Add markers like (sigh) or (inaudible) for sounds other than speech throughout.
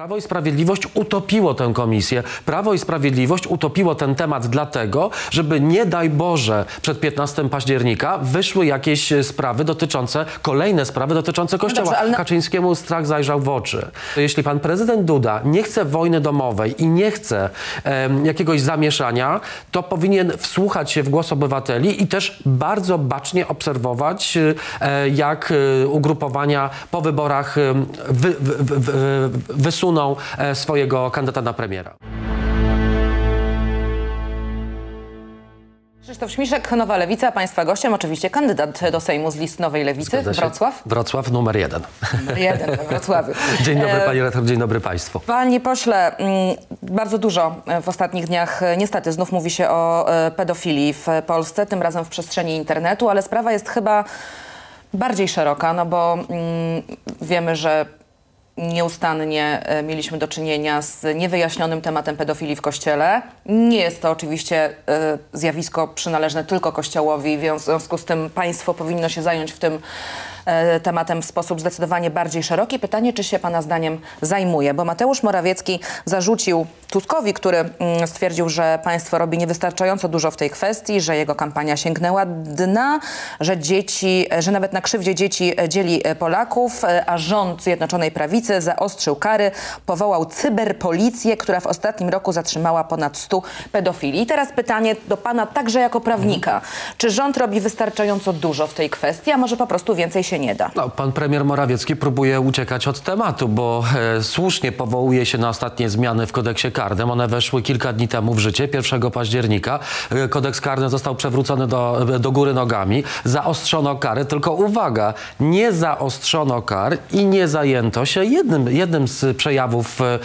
Prawo i Sprawiedliwość utopiło tę komisję. Prawo i Sprawiedliwość utopiło ten temat dlatego, żeby nie daj Boże przed 15 października wyszły jakieś e, sprawy dotyczące, kolejne sprawy dotyczące Kościoła. dobrze, ale Kaczyńskiemu strach zajrzał w oczy. Jeśli pan prezydent Duda nie chce wojny domowej i nie chce em, jakiegoś zamieszania, to powinien wsłuchać się w głos obywateli i też bardzo bacznie obserwować, e, jak e, ugrupowania po wyborach wy, wy, wy, wysuną e, swojego kandydata na premiera. Krzysztof Śmiszek, Nowa Lewica, Państwa gościem, oczywiście kandydat do Sejmu z list Nowej Lewicy? Wrocław. Wrocław numer jeden. Jeden we Wrocławiu. (laughs) Dzień dobry E, panie redaktor, dzień dobry państwu. Panie pośle, mm, bardzo dużo e, w ostatnich dniach niestety znów mówi się o pedofilii w Polsce, tym razem w przestrzeni internetu, ale sprawa jest chyba bardziej szeroka, no bo mm, wiemy, że nieustannie e, mieliśmy do czynienia z niewyjaśnionym tematem pedofilii w Kościele. Nie jest to oczywiście e, zjawisko przynależne tylko Kościołowi, w związku z tym państwo powinno się zająć w tym tematem w sposób zdecydowanie bardziej szeroki. Pytanie, czy się Pana zdaniem zajmuje? Bo Mateusz Morawiecki zarzucił Tuskowi, który mm, stwierdził, że państwo robi niewystarczająco dużo w tej kwestii, że jego kampania sięgnęła dna, że dzieci, że nawet na krzywdzie dzieci e, dzieli e, Polaków, e, a rząd Zjednoczonej Prawicy zaostrzył kary, powołał cyberpolicję, która w ostatnim roku zatrzymała ponad 100 pedofili. I teraz pytanie do Pana także jako prawnika. Czy rząd robi wystarczająco dużo w tej kwestii, a może po prostu więcej się nie da? No, pan premier Morawiecki próbuje uciekać od tematu, bo e, słusznie powołuje się na ostatnie zmiany w kodeksie karnym. One weszły kilka dni temu w życie, 1 października. E, kodeks karny został przewrócony do, do góry nogami. Zaostrzono kary, tylko uwaga, nie zaostrzono kar i nie zajęto się jednym, jednym z przejawów e,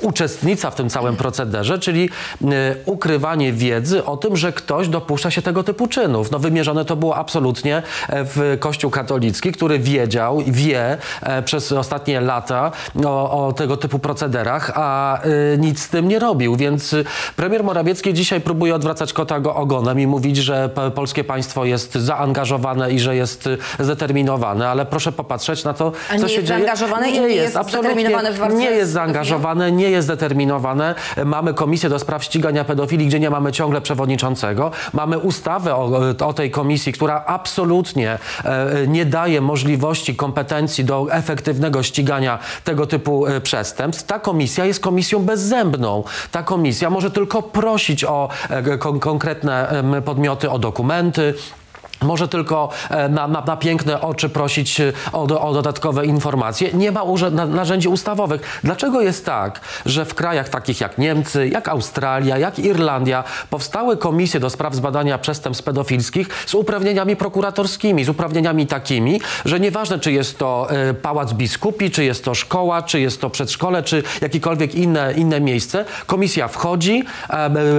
uczestnictwa w tym całym procederze, czyli e, ukrywanie wiedzy o tym, że ktoś dopuszcza się tego typu czynów. No wymierzone to było absolutnie e, w Kościół katolicki, który wiedział i wie e, przez ostatnie lata o, o tego typu procederach, a e, nic z tym nie robił. Więc e, premier Morawiecki dzisiaj próbuje odwracać kota go ogonem i mówić, że polskie państwo jest zaangażowane i że jest e, zdeterminowane, ale proszę popatrzeć na to, A co nie się jest dzieje. zaangażowane i nie jest absolutnie zdeterminowane w walce Nie jest zaangażowane, nie jest zdeterminowane. Mamy komisję do spraw ścigania pedofilii, gdzie nie mamy ciągle przewodniczącego. Mamy ustawę o, o tej komisji, która absolutnie e, nie daje możliwości, kompetencji do efektywnego ścigania tego typu e, przestępstw. Ta komisja jest komisją bezzębną. Ta komisja może tylko prosić o e, kon, konkretne podmioty, o dokumenty, może tylko e, na, na, na piękne oczy prosić e, o, o dodatkowe informacje. Nie ma narzędzi ustawowych. Dlaczego jest tak, że w krajach takich jak Niemcy, jak Australia, jak Irlandia powstały komisje do spraw zbadania przestępstw pedofilskich z uprawnieniami prokuratorskimi, z uprawnieniami takimi, że nieważne czy jest to e, pałac biskupi, czy jest to szkoła, czy jest to przedszkole, czy jakiekolwiek inne, inne miejsce, komisja wchodzi,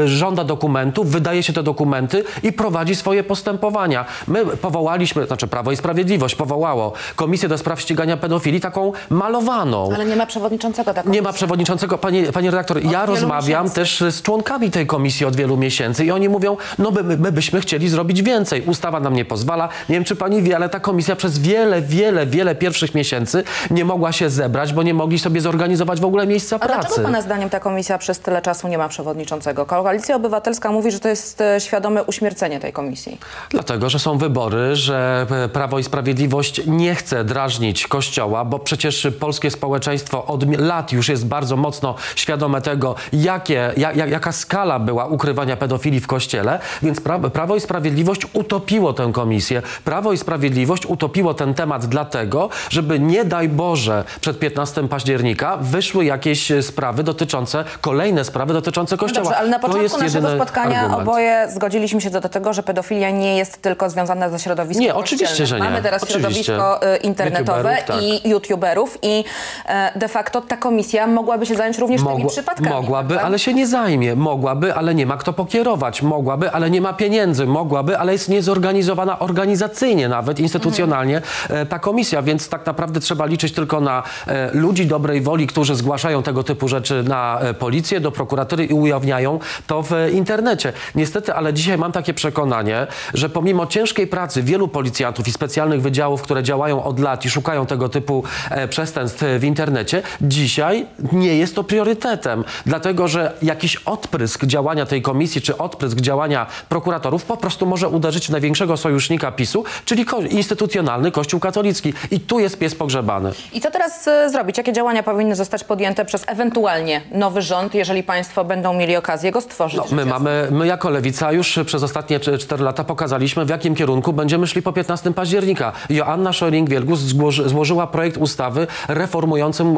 żąda dokumentów, wydaje się te dokumenty i prowadzi swoje postępowania. My powołaliśmy, znaczy Prawo i Sprawiedliwość powołało Komisję do Spraw Ścigania Pedofilii, taką malowaną. Ale nie ma przewodniczącego takiego. Nie ma przewodniczącego. Panie, panie redaktor, ja wielu rozmawiam miesięcy. też z członkami tej komisji od wielu miesięcy i oni mówią, no my, my byśmy chcieli zrobić więcej. Ustawa nam nie pozwala. Nie wiem, czy pani wie, ale ta komisja przez wiele, wiele, wiele pierwszych miesięcy nie mogła się zebrać, bo nie mogli sobie zorganizować w ogóle miejsca A pracy. dlaczego Pana zdaniem ta komisja przez tyle czasu nie ma przewodniczącego? Koalicja Obywatelska mówi, że to jest e, świadome uśmiercenie tej komisji. Dlatego, że są wybory, że e, Prawo i Sprawiedliwość nie chce drażnić Kościoła, bo przecież polskie społeczeństwo od lat już jest bardzo mocno świadome tego, jakie, ja, ja- jaka skala była ukrywania pedofilii w Kościele, więc pra, Prawo i Sprawiedliwość utopiło tę komisję. Prawo i Sprawiedliwość utopiło ten temat dlatego, żeby nie daj Boże przed 15 października wyszły jakieś e, sprawy dotyczące, kolejne sprawy dotyczące No Kościoła. dobrze, ale na początku naszego spotkania argument. oboje zgodziliśmy się do tego, że pedofilia nie jest tylko związane ze środowiskiem Nie, oczywiście, że nie. Mamy teraz Oczywiście. środowisko y, internetowe YouTuberów, tak. i youtuberów i e, de facto ta komisja mogłaby się zająć również tymi przypadkami. mogłaby, prawda? ale się nie zajmie. Mogłaby, ale nie ma kto pokierować. Mogłaby, ale nie ma pieniędzy. Mogłaby, ale jest niezorganizowana organizacyjnie, nawet instytucjonalnie e, ta komisja, więc tak naprawdę trzeba liczyć tylko na e, ludzi dobrej woli, którzy zgłaszają tego typu rzeczy na policję, do prokuratury i ujawniają to w internecie. Niestety, ale dzisiaj mam takie przekonanie, że pomimo ciężkiej pracy wielu policjantów i specjalnych wydziałów, które działają od lat i szukają tego typu e, przestępstw e, w internecie, dzisiaj nie jest to priorytetem, dlatego że jakiś odprysk działania tej komisji czy odprysk działania prokuratorów po prostu może uderzyć w największego sojusznika PiSu, czyli ko- instytucjonalny Kościół katolicki. I tu jest pies pogrzebany. I co teraz e, zrobić? Jakie działania powinny zostać podjęte przez ewentualnie nowy rząd, jeżeli państwo będą mieli okazję go stworzyć? No, my mamy, my jako Lewica już przez ostatnie 4 lata pokazaliśmy, w jakim kierunku będziemy szli po 15 października. Joanna Szoring-Wielgus złoży, złożyła projekt ustawy reformującym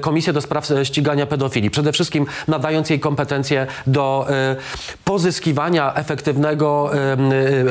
Komisję do Spraw Ścigania Pedofilii. Przede wszystkim nadając jej kompetencje do e, pozyskiwania efektywnego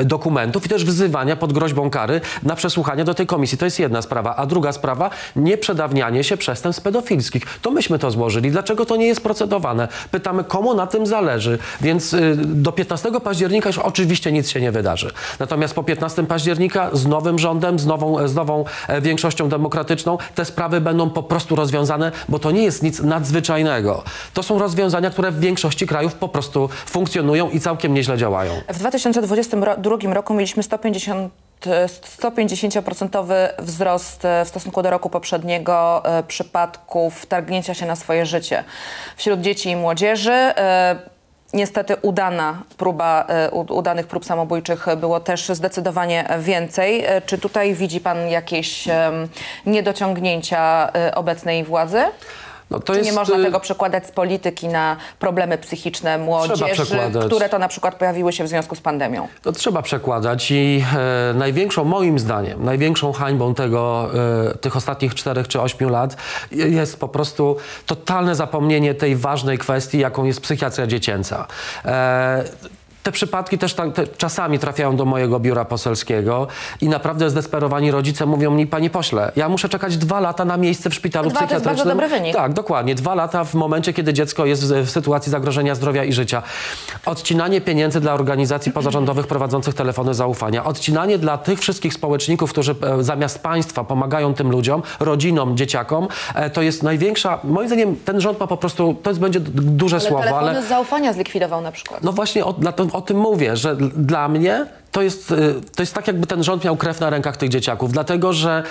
e, dokumentów i też wzywania pod groźbą kary na przesłuchanie do tej komisji. To jest jedna sprawa. A druga sprawa, nieprzedawnianie się przestępstw pedofilskich. To myśmy to złożyli. Dlaczego to nie jest procedowane? Pytamy, komu na tym zależy. Więc y, do 15 października już oczywiście nic się nie wydarzy. Natomiast po 15 października z nowym rządem, z nową, z nową e, większością demokratyczną te sprawy będą po prostu rozwiązane, bo to nie jest nic nadzwyczajnego. To są rozwiązania, które w większości krajów po prostu funkcjonują i całkiem nieźle działają. W 2022 roku mieliśmy 150 e, 150% wzrost e, w stosunku do roku poprzedniego e, przypadków targnięcia się na swoje życie wśród dzieci i młodzieży. Niestety udana próba, e, udanych prób samobójczych było też zdecydowanie więcej. E, Czy tutaj widzi pan jakieś niedociągnięcia e, obecnej władzy? No, to Czy nie jest, można y, tego przekładać z polityki na problemy psychiczne młodzieży, które to na przykład pojawiły się w związku z pandemią? To trzeba przekładać i e, największą, moim zdaniem, największą hańbą tego, e, tych ostatnich czterech czy ośmiu lat je- jest po prostu totalne zapomnienie tej ważnej kwestii, jaką jest psychiatria dziecięca. E, te przypadki też tak, te, czasami trafiają do mojego biura poselskiego i naprawdę zdesperowani rodzice mówią mi, panie pośle, ja muszę czekać dwa lata na miejsce w szpitalu Dwa to jest bardzo psychiatrycznym. dobry wynik. Tak, dokładnie. Dwa lata w momencie, kiedy dziecko jest w, w sytuacji zagrożenia zdrowia i życia. Odcinanie pieniędzy dla organizacji pozarządowych prowadzących telefony zaufania. Odcinanie dla tych wszystkich społeczników, którzy e, zamiast państwa pomagają tym ludziom, rodzinom, dzieciakom. E, to jest największa, moim zdaniem ten rząd ma po prostu, to jest będzie duże Ale słowo, ale zaufania zlikwidował na przykład. no właśnie o, dla, to, o tym mówię, że dla mnie to jest, y, to jest tak, jakby ten rząd miał krew na rękach tych dzieciaków, dlatego że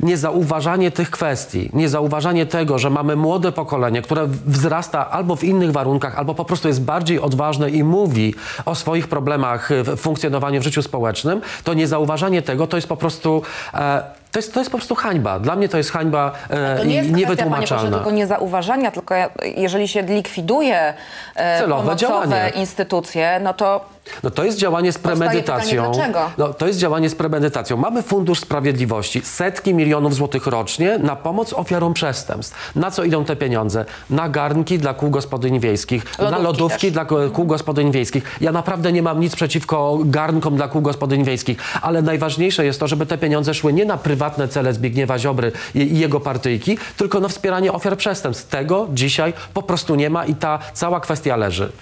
niezauważanie tych kwestii, niezauważanie tego, że mamy młode pokolenie, które wzrasta albo w innych warunkach, albo po prostu jest bardziej odważne i mówi o swoich problemach w funkcjonowaniu w życiu społecznym, to niezauważanie tego to jest po prostu. E, to jest, to jest po prostu hańba. Dla mnie to jest hańba e, To nie jest kwestia, panie niewytłumaczalna. pośle, tylko niezauważania, tylko ja- jeżeli się likwiduje e, Celowe pomocowe działanie. instytucje, no to No to jest działanie z premedytacją. pytanie? No, to jest działanie z premedytacją. Mamy Fundusz Sprawiedliwości, setki milionów złotych rocznie na pomoc ofiarom przestępstw. Na co idą te pieniądze? Na garnki dla kół gospodyń wiejskich, na Lodówki lodówki też. dla kół gospodyń wiejskich. Ja naprawdę nie mam nic przeciwko garnkom dla kół gospodyń wiejskich, ale najważniejsze jest to, żeby te pieniądze szły nie na prywatne cele Zbigniewa Ziobry i jego partyjki, tylko na wspieranie ofiar przestępstw. Tego dzisiaj po prostu nie ma i ta cała kwestia leży.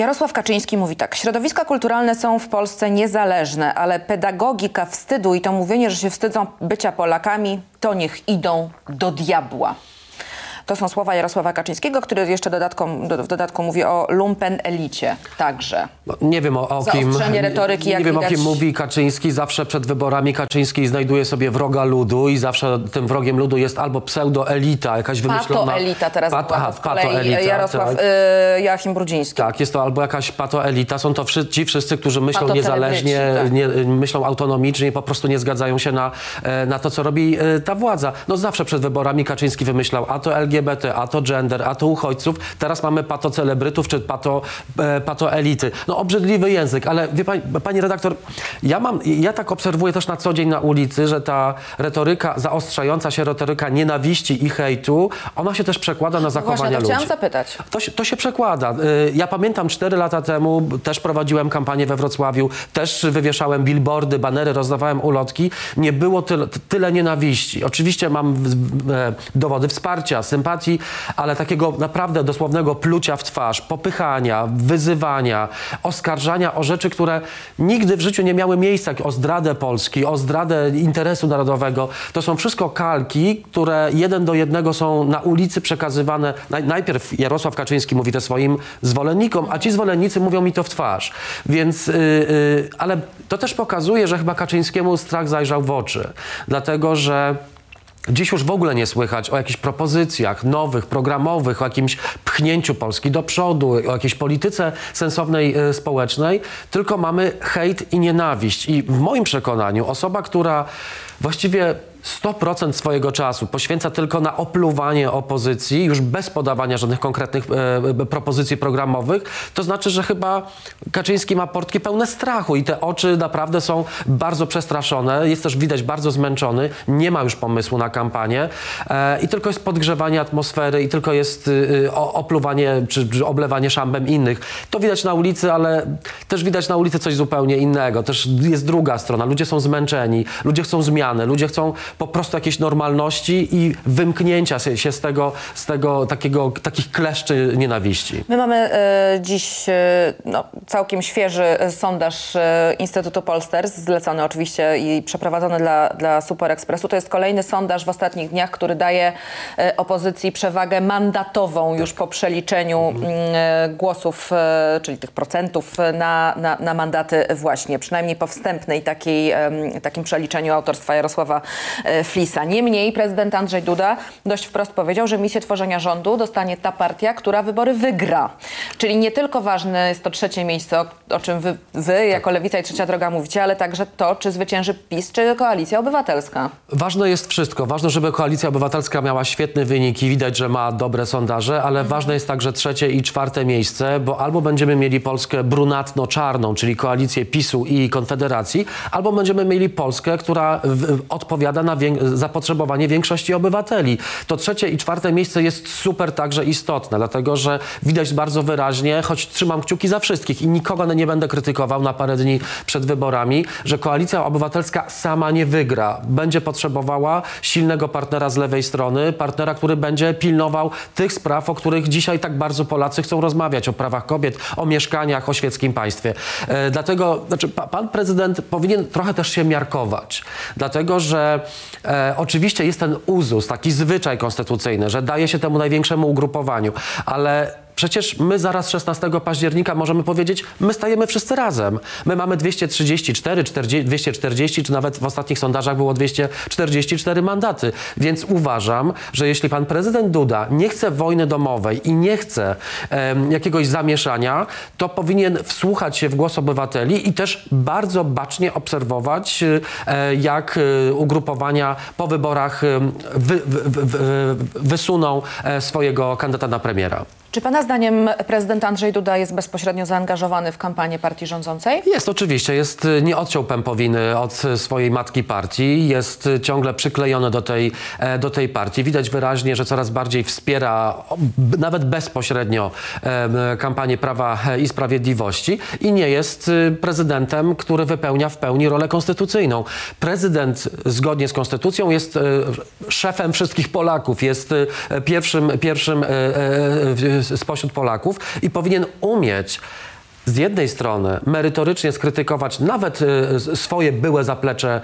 Jarosław Kaczyński mówi tak. Środowiska kulturalne są w Polsce niezależne, ale pedagogika wstydu i to mówienie, że się wstydzą bycia Polakami, to niech idą do diabła. To są słowa Jarosława Kaczyńskiego, który jeszcze dodatkom, do, w dodatku mówi o lumpen elicie także. No, nie wiem o, o kim. Retoryki, nie jak wiem o widać. kim mówi Kaczyński. Zawsze przed wyborami Kaczyński znajduje sobie wroga ludu i zawsze tym wrogiem ludu jest albo pseudoelita, jakaś wymyślona. Pato-elita teraz Pat, była, aha, to z kolei patoelita, Jarosław tak. y, Joachim Brudziński. Tak, jest to albo jakaś patoelita. Są to wszy- ci wszyscy, którzy myślą niezależnie, tak. nie, myślą autonomicznie i po prostu nie zgadzają się na, e, na to, co robi e, ta władza. No zawsze przed wyborami Kaczyński wymyślał a to LGBT, LGBT, a to gender, a to uchodźców. Teraz mamy pato celebrytów czy pato, e, pato elity. No obrzydliwy język, ale wie pani, pani redaktor, ja mam, ja tak obserwuję też na co dzień na ulicy, że ta retoryka, zaostrzająca się retoryka nienawiści i hejtu, ona się też przekłada na zachowania Właśnie, to ludzi. chciałam zapytać. To się, to się przekłada. Y, Ja pamiętam 4 lata temu, też prowadziłem kampanię we Wrocławiu, też wywieszałem billboardy, banery, rozdawałem ulotki. Nie było tyle, tyle nienawiści. Oczywiście mam e, dowody wsparcia, sympatii, ale takiego naprawdę dosłownego plucia w twarz, popychania, wyzywania, oskarżania o rzeczy, które nigdy w życiu nie miały miejsca, o zdradę Polski, o zdradę interesu narodowego. To są wszystko kalki, które jeden do jednego są na ulicy przekazywane. Naj, najpierw Jarosław Kaczyński mówi to swoim zwolennikom, a ci zwolennicy mówią mi to w twarz. Więc, yy, yy, ale to też pokazuje, że chyba Kaczyńskiemu strach zajrzał w oczy. Dlatego, że Dziś już w ogóle nie słychać o jakichś propozycjach nowych, programowych, o jakimś pchnięciu Polski do przodu, o jakiejś polityce sensownej e, społecznej, tylko mamy hejt i nienawiść. I w moim przekonaniu osoba, która właściwie 100% swojego czasu poświęca tylko na opluwanie opozycji, już bez podawania żadnych konkretnych e, propozycji programowych, to znaczy, że chyba Kaczyński ma portki pełne strachu i te oczy naprawdę są bardzo przestraszone. Jest też widać bardzo zmęczony, nie ma już pomysłu na kampanię e, i tylko jest podgrzewanie atmosfery i tylko jest o, opluwanie czy, czy oblewanie szambem innych. To widać na ulicy, ale też widać na ulicy coś zupełnie innego. Też jest druga strona. Ludzie są zmęczeni, ludzie chcą zmiany, ludzie chcą po prostu jakiejś normalności i wymknięcia się z tego, z tego takiego, takich kleszczy nienawiści. My mamy e, dziś e, no, całkiem świeży sondaż e, Instytutu Polsters, zlecony oczywiście i przeprowadzony dla, dla Super Expressu. To jest kolejny sondaż w ostatnich dniach, który daje opozycji przewagę mandatową już po przeliczeniu e, głosów, czyli tych procentów na, na, na mandaty właśnie, przynajmniej po wstępnej takiej, takim przeliczeniu autorstwa Jarosława Flisa. Niemniej prezydent Andrzej Duda dość wprost powiedział, że misję tworzenia rządu dostanie ta partia, która wybory wygra. Czyli nie tylko ważne jest to trzecie miejsce, o, o czym wy, wy jako Lewica i Trzecia Droga mówicie, ale także to, czy zwycięży PiS, czy Koalicja Obywatelska. Ważne jest wszystko. Ważne, żeby Koalicja Obywatelska miała świetne wyniki. Widać, że ma dobre sondaże, ale ważne jest także trzecie i czwarte miejsce, bo albo będziemy mieli Polskę brunatno-czarną, czyli koalicję PiSu i Konfederacji, albo będziemy mieli Polskę, która w, odpowiada na wiek- zapotrzebowanie większości obywateli. To trzecie i czwarte miejsce jest super także istotne, dlatego że widać bardzo wyraźnie, choć trzymam kciuki za wszystkich i nikogo nie będę krytykował na parę dni przed wyborami, że Koalicja Obywatelska sama nie wygra. Będzie potrzebowała silnego partnera z lewej strony, partnera, który będzie pilnował tych spraw, o których dzisiaj tak bardzo Polacy chcą rozmawiać, o prawach kobiet, o mieszkaniach, o świeckim państwie. E, dlatego, znaczy, pa, pan prezydent powinien trochę też się miarkować, dlatego że e, oczywiście jest ten uzus, taki zwyczaj konstytucyjny, że daje się temu największemu ugrupowaniu, ale Przecież my zaraz 16 października możemy powiedzieć, my stajemy wszyscy razem. My mamy 234, 40, 240, czy nawet w ostatnich sondażach było 244 mandaty. Więc uważam, że jeśli pan prezydent Duda nie chce wojny domowej i nie chce em, jakiegoś zamieszania, to powinien wsłuchać się w głos obywateli i też bardzo bacznie obserwować, e, jak e, ugrupowania po wyborach wy, wy, wy, wysuną e, swojego kandydata na premiera. Czy pana zdaniem prezydent Andrzej Duda jest bezpośrednio zaangażowany w kampanię partii rządzącej? Jest oczywiście, jest, y, nie odciął pępowiny od y, swojej matki partii, jest y, ciągle przyklejony do tej, e, do tej partii. Widać wyraźnie, że coraz bardziej wspiera nawet bezpośrednio kampanię Prawa i Sprawiedliwości i nie jest prezydentem, który wypełnia w pełni rolę konstytucyjną. Prezydent zgodnie z konstytucją jest szefem wszystkich Polaków, jest pierwszym, pierwszym spośród Polaków i powinien umieć z jednej strony merytorycznie skrytykować nawet y, swoje byłe zaplecze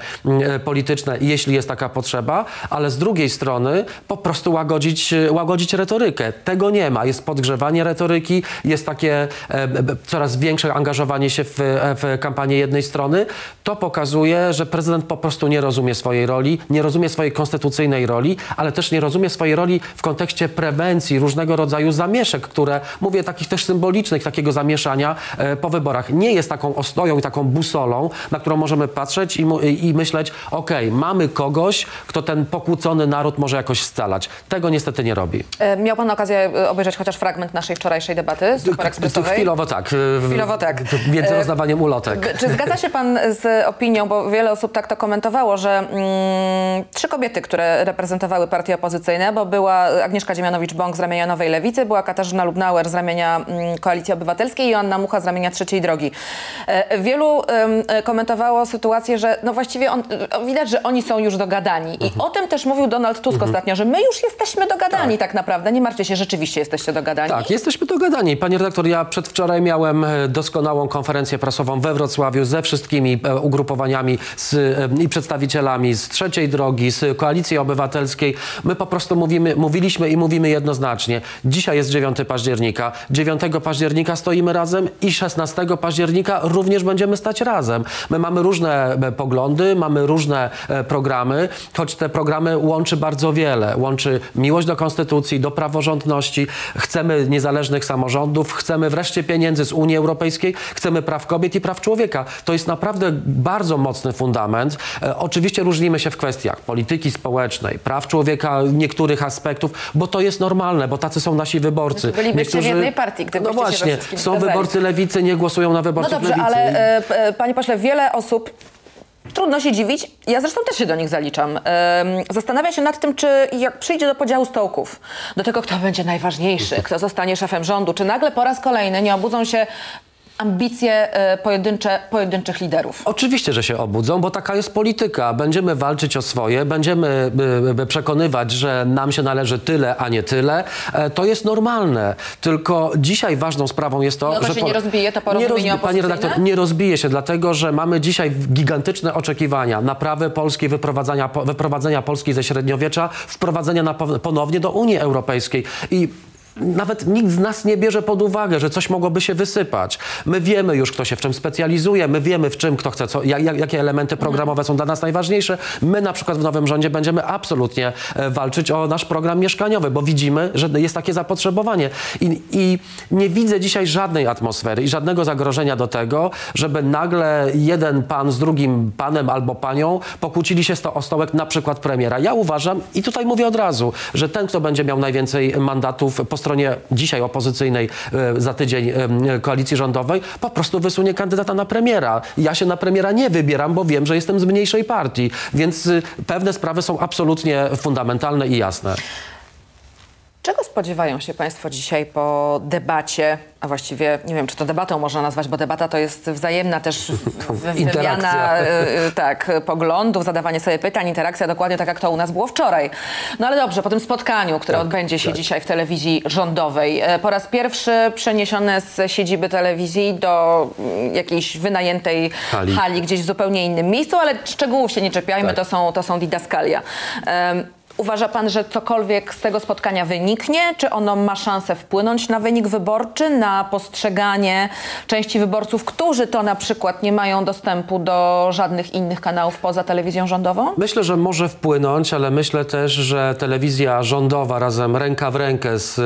y, polityczne, jeśli jest taka potrzeba, ale z drugiej strony po prostu łagodzić, y, łagodzić retorykę. Tego nie ma. Jest podgrzewanie retoryki, jest takie e, coraz większe angażowanie się w, e, w kampanię jednej strony. To pokazuje, że prezydent po prostu nie rozumie swojej roli, nie rozumie swojej konstytucyjnej roli, ale też nie rozumie swojej roli w kontekście prewencji różnego rodzaju zamieszek, które, mówię takich też symbolicznych, takiego zamieszania, po wyborach nie jest taką ostoją i taką busolą, na którą możemy patrzeć i, i myśleć, okej, mamy kogoś, kto ten pokłócony naród może jakoś scalać. Tego niestety nie robi. E, Miał pan okazję e, obejrzeć chociaż fragment naszej wczorajszej debaty super To ekspresowej? chwilowo tak. e, Chwilowo tak. Między E, rozdawaniem ulotek. Czy zgadza się pan z opinią, bo wiele osób tak to komentowało, że mm, trzy kobiety, które reprezentowały partie opozycyjne, bo była Agnieszka Dziemianowicz-Bąk z ramienia Nowej Lewicy, była Katarzyna Lubnauer z ramienia mm, Koalicji Obywatelskiej i Joanna Mucha z ramienia Trzeciej Drogi. E, Wielu e, komentowało sytuację, że no właściwie on, e, widać, że oni są już dogadani. I Mhm. o tym też mówił Donald Tusk ostatnio, że my już jesteśmy dogadani tak. naprawdę. Nie martwcie się, rzeczywiście jesteście dogadani. Tak, jesteśmy dogadani. Panie redaktor, ja przedwczoraj miałem doskonałą konferencję prasową we Wrocławiu ze wszystkimi ugrupowaniami z, i przedstawicielami z Trzeciej Drogi, z Koalicji Obywatelskiej. My po prostu mówimy, mówiliśmy i mówimy jednoznacznie. Dzisiaj jest 9 października. 9 października stoimy razem i 16 października również będziemy stać razem. My mamy różne e, poglądy, mamy różne e, programy, choć te programy łączy bardzo wiele. Łączy miłość do konstytucji, do praworządności. Chcemy niezależnych samorządów, chcemy wreszcie pieniędzy z Unii Europejskiej, chcemy praw kobiet i praw człowieka. To jest naprawdę bardzo mocny fundament. E, oczywiście różnimy się w kwestiach polityki społecznej, praw człowieka, niektórych aspektów, bo to jest normalne, bo tacy są nasi wyborcy. Bylibyście w jednej partii, gdybyście No właśnie, są wyborcy lewicy, nie głosują na No wyborców dobrze, lewicy. ale e, e, panie pośle, wiele osób. Trudno się dziwić, ja zresztą też się do nich zaliczam. Zastanawia się nad tym, czy jak przyjdzie do podziału stołków, do tego, kto będzie najważniejszy, kto zostanie szefem rządu, czy nagle po raz kolejny nie obudzą się ambicje e, pojedyncze, pojedynczych liderów. Oczywiście, że się obudzą, bo taka jest polityka. Będziemy walczyć o swoje, będziemy y, y, przekonywać, że nam się należy tyle, a nie tyle. E, To jest normalne. Tylko dzisiaj ważną sprawą jest to, No to że... się nie rozbije to porozumienie nie Panie redaktor, nie rozbije się, dlatego że mamy dzisiaj gigantyczne oczekiwania. Naprawy Polski, wyprowadzenia, wyprowadzenia Polski ze średniowiecza, wprowadzenia na, ponownie do Unii Europejskiej. I nawet nikt z nas nie bierze pod uwagę, że coś mogłoby się wysypać. My wiemy już, kto się w czym specjalizuje, my wiemy, w czym kto chce, co, jak, jak, jakie elementy programowe są dla nas najważniejsze. My na przykład w nowym rządzie będziemy absolutnie e, walczyć o nasz program mieszkaniowy, bo widzimy, że jest takie zapotrzebowanie. I, I nie widzę dzisiaj żadnej atmosfery i żadnego zagrożenia do tego, żeby nagle jeden pan z drugim panem albo panią pokłócili się sto, o stołek na przykład premiera. Ja uważam, i tutaj mówię od razu, że ten, kto będzie miał najwięcej mandatów po stronie dzisiaj opozycyjnej e, za tydzień koalicji rządowej, po prostu wysunie kandydata na premiera. Ja się na premiera nie wybieram, bo wiem, że jestem z mniejszej partii, więc y, pewne sprawy są absolutnie fundamentalne i jasne. Czego spodziewają się Państwo dzisiaj po debacie, a właściwie nie wiem, czy to debatą można nazwać, bo debata to jest wzajemna też (laughs) wymiana e, e, tak, poglądów, zadawanie sobie pytań, interakcja dokładnie tak, jak to u nas było wczoraj. No ale dobrze, po tym spotkaniu, które Tak, odbędzie się tak. dzisiaj w telewizji rządowej, e, po raz pierwszy przeniesione z siedziby telewizji do mm, jakiejś wynajętej Hali. hali gdzieś w zupełnie innym miejscu, ale szczegółów się nie czepiajmy, Tak. to, są, to są didaskalia. Em, Uważa pan, że cokolwiek z tego spotkania wyniknie? Czy ono ma szansę wpłynąć na wynik wyborczy, na postrzeganie części wyborców, którzy to na przykład nie mają dostępu do żadnych innych kanałów poza telewizją rządową? Myślę, że może wpłynąć, ale myślę też, że telewizja rządowa razem ręka w rękę z,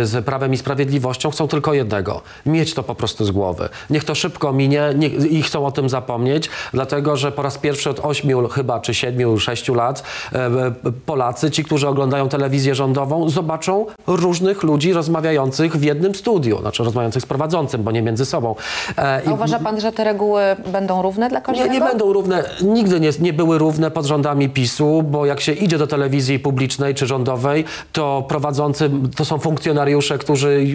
e, z Prawem i Sprawiedliwością chcą tylko jednego. Mieć to po prostu z głowy. Niech to szybko minie nie, i chcą o tym zapomnieć, dlatego że po raz pierwszy od ośmiu chyba, czy siedmiu, sześciu lat e, e, Polacy, ci, którzy oglądają telewizję rządową, zobaczą różnych ludzi rozmawiających w jednym studiu, znaczy rozmawiających z prowadzącym, bo nie między sobą. E, A uważa pan, że te reguły będą równe dla nie, każdego? nie będą równe, nigdy nie, nie były równe pod rządami PiSu, bo jak się idzie do telewizji publicznej czy rządowej, to prowadzący to są funkcjonariusze, którzy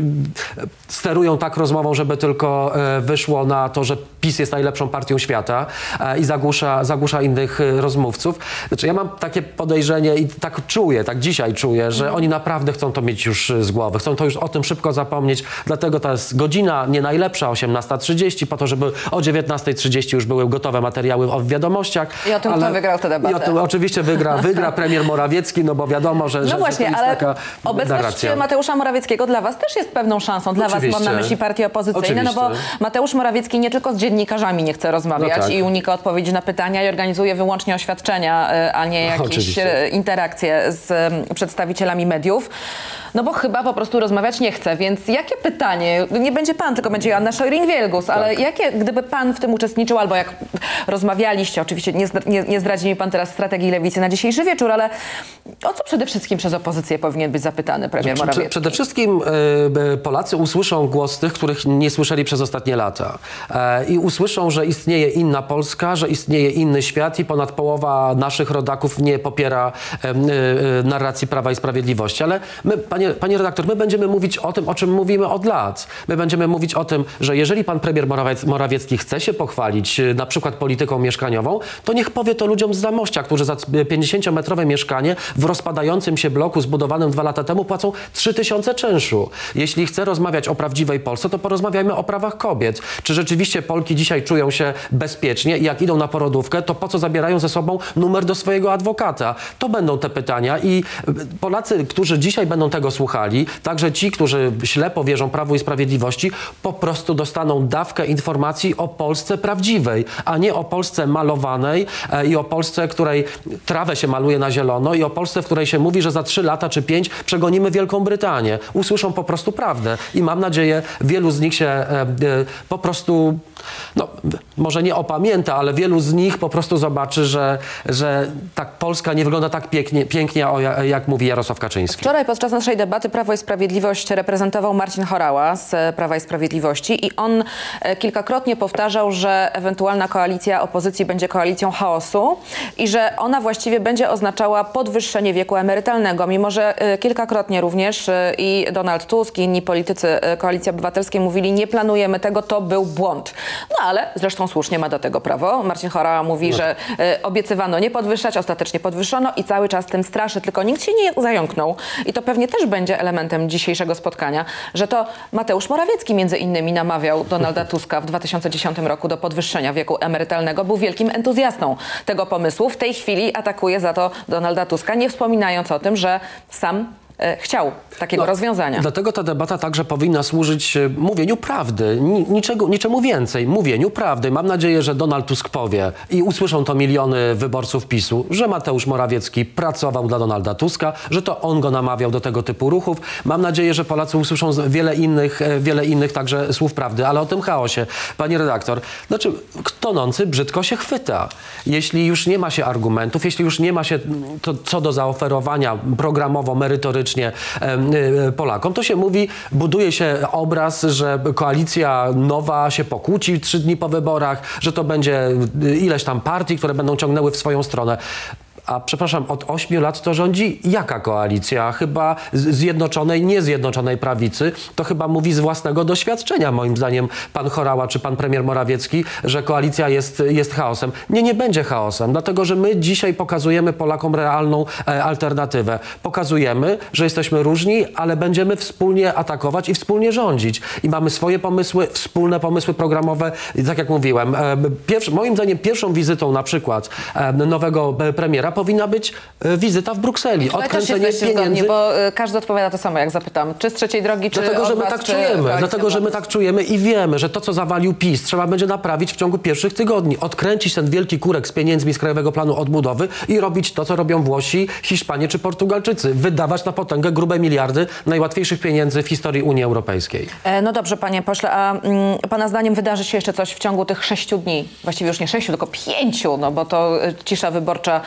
sterują tak rozmową, żeby tylko e, wyszło na to, że PiS jest najlepszą partią świata e, i zagłusza, zagłusza innych e, rozmówców. Znaczy ja mam takie podejrzenie i tak czuję, tak dzisiaj czuję, że oni naprawdę chcą to mieć już e, z głowy, chcą to już o tym szybko zapomnieć, dlatego to jest godzina nie najlepsza, 18.30, po to, żeby o 19.30 już były gotowe materiały o wiadomościach. I o tym, kto wygrał tę debatę. I o tym oczywiście wygra, (laughs) wygra premier Morawiecki, no bo wiadomo, że, No że właśnie, ale taka obecność narracja. Mateusza Morawieckiego dla was też jest pewną szansą. Dla was mam na Oczywiście. myśli partie opozycyjne, no bo Oczywiście. Mateusz Morawiecki nie tylko z dziennikarzami nie chce rozmawiać No tak. i unika odpowiedzi na pytania i organizuje wyłącznie oświadczenia, e, a nie jakieś Oczywiście. Interakcje z przedstawicielami mediów. No bo chyba po prostu rozmawiać nie chce, więc jakie pytanie, nie będzie pan, tylko będzie Joanna Szojring-Wielgus, ale jakie, gdyby pan w tym uczestniczył, albo jak rozmawialiście, oczywiście nie, nie, nie zdradzi mi pan teraz strategii lewicy na dzisiejszy wieczór, ale o co przede wszystkim przez opozycję powinien być zapytany premier Prze- Morawiecki? Przede wszystkim e, Polacy usłyszą głos tych, których nie słyszeli przez ostatnie lata. E, I usłyszą, że istnieje inna Polska, że istnieje inny świat i ponad połowa naszych rodaków nie popiera e, narracji Prawa i Sprawiedliwości. Ale my, panie, panie redaktor, my będziemy mówić o tym, o czym mówimy od lat. My będziemy mówić o tym, że jeżeli pan premier Morawiec, Morawiecki chce się pochwalić e, na przykład polityką mieszkaniową, to niech powie to ludziom z Zamościa, którzy za 50-metrowe mieszkanie w rozpadającym się bloku zbudowanym dwa lata temu płacą 3000 czynszu. Jeśli chce rozmawiać o prawdziwej Polsce, to porozmawiajmy o prawach kobiet. Czy rzeczywiście Polki dzisiaj czują się bezpiecznie i jak idą na porodówkę, to po co zabierają ze sobą numer do swojego adwokata? To będą te pytania i Polacy, którzy dzisiaj będą tego słuchali, także ci, którzy ślepo wierzą Prawu i Sprawiedliwości, po prostu dostaną dawkę informacji o Polsce prawdziwej, a nie o Polsce malowanej e, i o Polsce, której trawę się maluje na zielono i o Polsce, w której się mówi, że za trzy lata czy pięć przegonimy Wielką Brytanię. Usłyszą po prostu prawdę i mam nadzieję, wielu z nich się e, e, po prostu, no może nie opamięta, ale wielu z nich po prostu zobaczy, że, że tak Polska nie wygląda tak pięknie, pięknie jak mówi Jarosław Kaczyński. Wczoraj podczas naszej debaty Prawo i Sprawiedliwość reprezentował Marcin Chorała z e, Prawa i Sprawiedliwości i on e, kilkakrotnie powtarzał, że ewentualna koalicja opozycji będzie koalicją chaosu i że ona właściwie będzie oznaczała podwyższenie wieku emerytalnego, mimo że e, kilkakrotnie również i Donald Tusk i inni politycy Koalicji Obywatelskiej mówili, nie planujemy tego, to był błąd. No ale zresztą słusznie ma do tego prawo. Marcin Chorała mówi, że e, obiecywano nie podwyższać, ostatecznie podwyższono i cały czas tym straszy, tylko nikt się nie zająknął. I to pewnie też będzie elementem dzisiejszego spotkania, że to Mateusz Morawiecki między innymi namawiał Donalda (laughs) Tuska w 2010 roku do podwyższenia wieku emerytalnego. Był wielkim entuzjastą tego pomysłu. W tej chwili atakuje za to Donalda Tuska, nie wspominając o tym, że sam chciał takiego No, rozwiązania. Dlatego ta debata także powinna służyć e, mówieniu prawdy, Ni- niczego, niczemu więcej, mówieniu prawdy. Mam nadzieję, że Donald Tusk powie i usłyszą to miliony wyborców PiSu, że Mateusz Morawiecki pracował dla Donalda Tuska, że to on go namawiał do tego typu ruchów. Mam nadzieję, że Polacy usłyszą wiele innych, e, wiele innych także słów prawdy, ale o tym chaosie. Pani redaktor, znaczy tonący brzydko się chwyta. Jeśli już nie ma się argumentów, jeśli już nie ma się mm, to, co do zaoferowania programowo, y, Polakom, to się mówi, buduje się obraz, że koalicja nowa się pokłóci trzy dni po wyborach, że to będzie y, ileś tam partii, które będą ciągnęły w swoją stronę. A przepraszam, od ośmiu lat to rządzi jaka koalicja? Chyba zjednoczonej, niezjednoczonej prawicy. To chyba mówi z własnego doświadczenia, moim zdaniem, pan Chorała czy pan premier Morawiecki, że koalicja jest, jest chaosem. Nie, nie będzie chaosem, dlatego że my dzisiaj pokazujemy Polakom realną e, alternatywę. Pokazujemy, że jesteśmy różni, ale będziemy wspólnie atakować i wspólnie rządzić. I mamy swoje pomysły, wspólne pomysły programowe. Tak jak mówiłem, e, pierwszy, moim zdaniem pierwszą wizytą na przykład e, nowego e, premiera powinna być e, wizyta w Brukseli. Też Odkręcenie zgodni, pieniędzy. bo y, każdy odpowiada to samo, jak zapytam. Czy z trzeciej drogi, czy Dlatego, że my was, tak czujemy, dlatego, że my tak czujemy i wiemy, że to, co zawalił PiS, trzeba będzie naprawić w ciągu pierwszych tygodni. Odkręcić ten wielki kurek z pieniędzmi z Krajowego Planu Odbudowy i robić to, co robią Włosi, Hiszpanie czy Portugalczycy. Wydawać na potęgę grube miliardy najłatwiejszych pieniędzy w historii Unii Europejskiej. E, No dobrze, panie pośle, a mm, pana zdaniem wydarzy się jeszcze coś w ciągu tych sześciu dni? Właściwie już nie sześciu, tylko pięciu, no bo to e, cisza wyborcza e,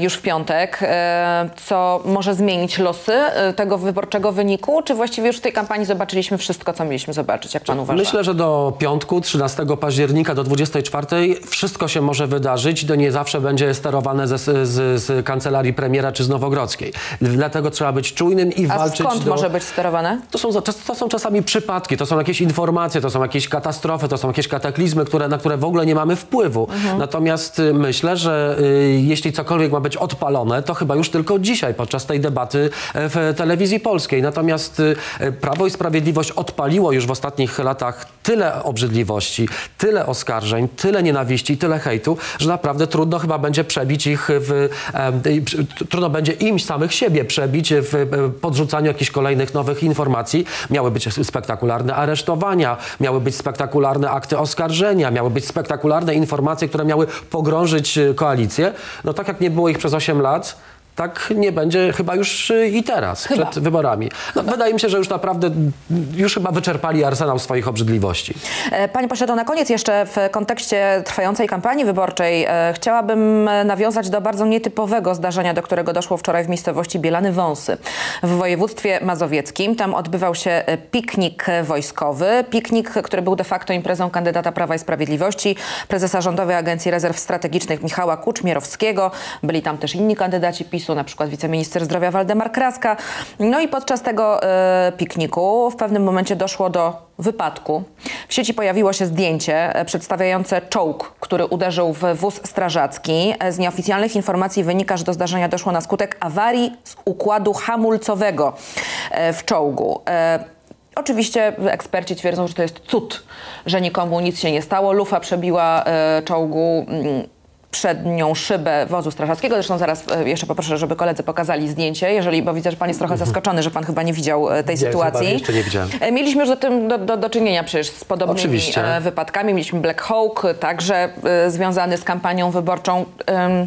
już w piątek. E, Co może zmienić losy e, tego wyborczego wyniku? Czy właściwie już w tej kampanii zobaczyliśmy wszystko, co mieliśmy zobaczyć, jak pan uważa? Myślę, że do piątku, 13 października do 24 wszystko się może wydarzyć. To nie zawsze będzie sterowane ze, z, z kancelarii premiera czy z Nowogrodzkiej. Dlatego trzeba być czujnym i A walczyć skąd do... może być sterowane? To są, to są czasami przypadki, to są jakieś informacje, to są jakieś katastrofy, to są jakieś kataklizmy, które, na które w ogóle nie mamy wpływu. Natomiast y, myślę, że y, jeśli cokolwiek ma być odpalone, to chyba już tylko dzisiaj, podczas tej debaty e, w telewizji polskiej. Natomiast y, Prawo i Sprawiedliwość odpaliło już w ostatnich latach tyle obrzydliwości, tyle oskarżeń, tyle nienawiści, tyle hejtu, że naprawdę trudno chyba będzie przebić ich w... e, trudno będzie im samych siebie przebić w e, podrzucaniu jakichś kolejnych nowych informacji. Miały być spektakularne aresztowania, miały być spektakularne akty oskarżenia, miały być spektakularne informacje, które miały pogrążyć e, koalicję. No tak jak nie było ich przez 8 lat, Tak nie będzie chyba już y, i teraz, Chyba. przed wyborami. No, wydaje mi się, że już naprawdę już chyba wyczerpali arsenał swoich obrzydliwości. E, Panie pośle, to na koniec jeszcze w kontekście trwającej kampanii wyborczej e, chciałabym e, nawiązać do bardzo nietypowego zdarzenia, do którego doszło wczoraj w miejscowości Bielany Wąsy w województwie mazowieckim. Tam odbywał się piknik wojskowy. Piknik, który był de facto imprezą kandydata Prawa i Sprawiedliwości, prezesa Rządowej Agencji Rezerw Strategicznych Michała Kuczmierowskiego. Byli tam też inni kandydaci PiSu, na przykład wiceminister zdrowia Waldemar Kraska. No i podczas tego e, pikniku w pewnym momencie doszło do wypadku. W sieci pojawiło się zdjęcie e, przedstawiające czołg, który uderzył w wóz strażacki. E, Z nieoficjalnych informacji wynika, że do zdarzenia doszło na skutek awarii z układu hamulcowego w czołgu. Oczywiście eksperci twierdzą, że to jest cud, że nikomu nic się nie stało. Lufa przebiła czołgu mm, przednią szybę wozu strażackiego. Zresztą zaraz e, jeszcze poproszę, żeby koledzy pokazali zdjęcie, jeżeli, bo widzę, że pan jest trochę zaskoczony, że pan chyba nie widział e, tej chyba sytuacji. jeszcze nie widziałem. E, Mieliśmy już do, tym, do, do, do czynienia przecież z podobnymi Oczywiście. wypadkami. Mieliśmy Black Hawk, także e, związany z kampanią wyborczą. Em,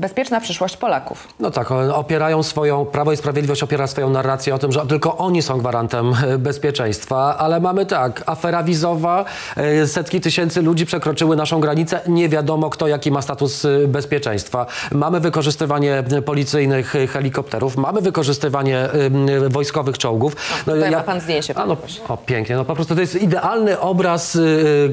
bezpieczna przyszłość Polaków. No tak, opierają swoją, Prawo i Sprawiedliwość opiera swoją narrację o tym, że tylko oni są gwarantem e, bezpieczeństwa, ale mamy tak, afera wizowa, e, setki tysięcy ludzi przekroczyły naszą granicę, nie wiadomo kto jaki ma status e, bezpieczeństwa. Mamy wykorzystywanie policyjnych helikopterów, mamy wykorzystywanie wojskowych czołgów. No, tutaj ma pan zdjęcie, A, no, o, pięknie, no po prostu to jest idealny obraz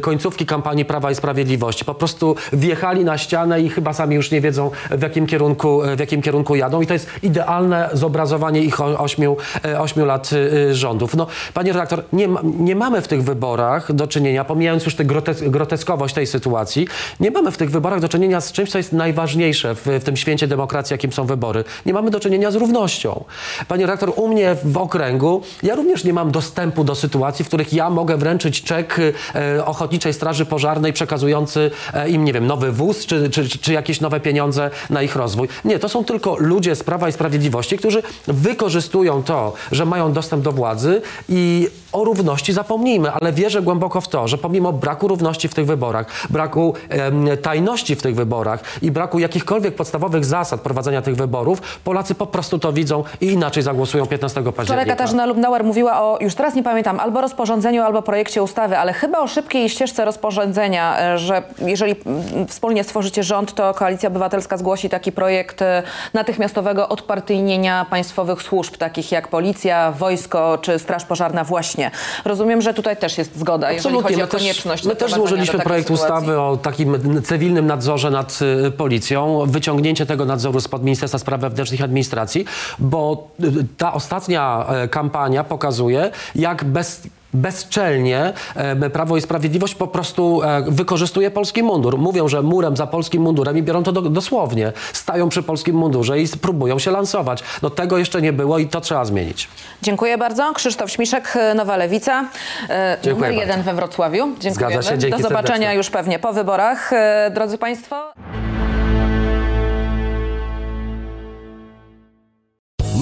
końcówki kampanii Prawa i Sprawiedliwości. Po prostu wjechali na ścianę i chyba sami już nie wiedzą w jakim kierunku, w jakim kierunku jadą i to jest idealne zobrazowanie ich ośmiu, e, ośmiu lat e, rządów. No, panie redaktor, nie, nie mamy w tych wyborach do czynienia, pomijając już tę grotes, groteskowość tej sytuacji, nie mamy w tych wyborach do czynienia z czymś, co jest najważniejsze w, w tym święcie demokracji, jakim są wybory. Nie mamy do czynienia z równością. Panie redaktor, u mnie w okręgu ja również nie mam dostępu do sytuacji, w których ja mogę wręczyć czek e, Ochotniczej Straży Pożarnej przekazujący im, nie wiem, nowy wóz czy, czy, czy jakieś nowe pieniądze na ich rozwój. Nie, to są tylko ludzie z Prawa i Sprawiedliwości, którzy wykorzystują to, że mają dostęp do władzy i o równości zapomnijmy, ale wierzę głęboko w to, że pomimo braku równości w tych wyborach, braku em, tajności w tych wyborach i braku jakichkolwiek podstawowych zasad prowadzenia tych wyborów, Polacy po prostu to widzą i inaczej zagłosują 15 Wczoraj października. Katarzyna Lubnauer mówiła o, już teraz nie pamiętam, albo rozporządzeniu, albo projekcie ustawy, ale chyba o szybkiej ścieżce rozporządzenia, e, że jeżeli mm, wspólnie stworzycie rząd, to Koalicja Obywatelska zgłosi taki projekt e, natychmiastowego odpartyjnienia państwowych służb, takich jak policja, wojsko czy straż pożarna właśnie. Rozumiem, że tutaj też jest zgoda, jeżeli chodzi o konieczność Też, my też złożyliśmy projekt sytuacji. ustawy o takim cywilnym nadzorze nad y, policją, wyciągnięcie tego nadzoru spod Ministerstwa Spraw Wewnętrznych i Administracji, bo y, ta ostatnia e, kampania pokazuje, jak bez bezczelnie e, Prawo i Sprawiedliwość po prostu e, wykorzystuje polski mundur. Mówią, że murem za polskim mundurem i biorą to do, dosłownie. Stają przy polskim mundurze i próbują się lansować. No tego jeszcze nie było i to trzeba zmienić. Dziękuję bardzo. Krzysztof Śmiszek, Nowa Lewica. E, Dziękuję numer jeden bardzo. we Wrocławiu. Dziękujemy. Zgadza się, dzięki Do zobaczenia serdecznie. już pewnie po wyborach. E, Drodzy Państwo.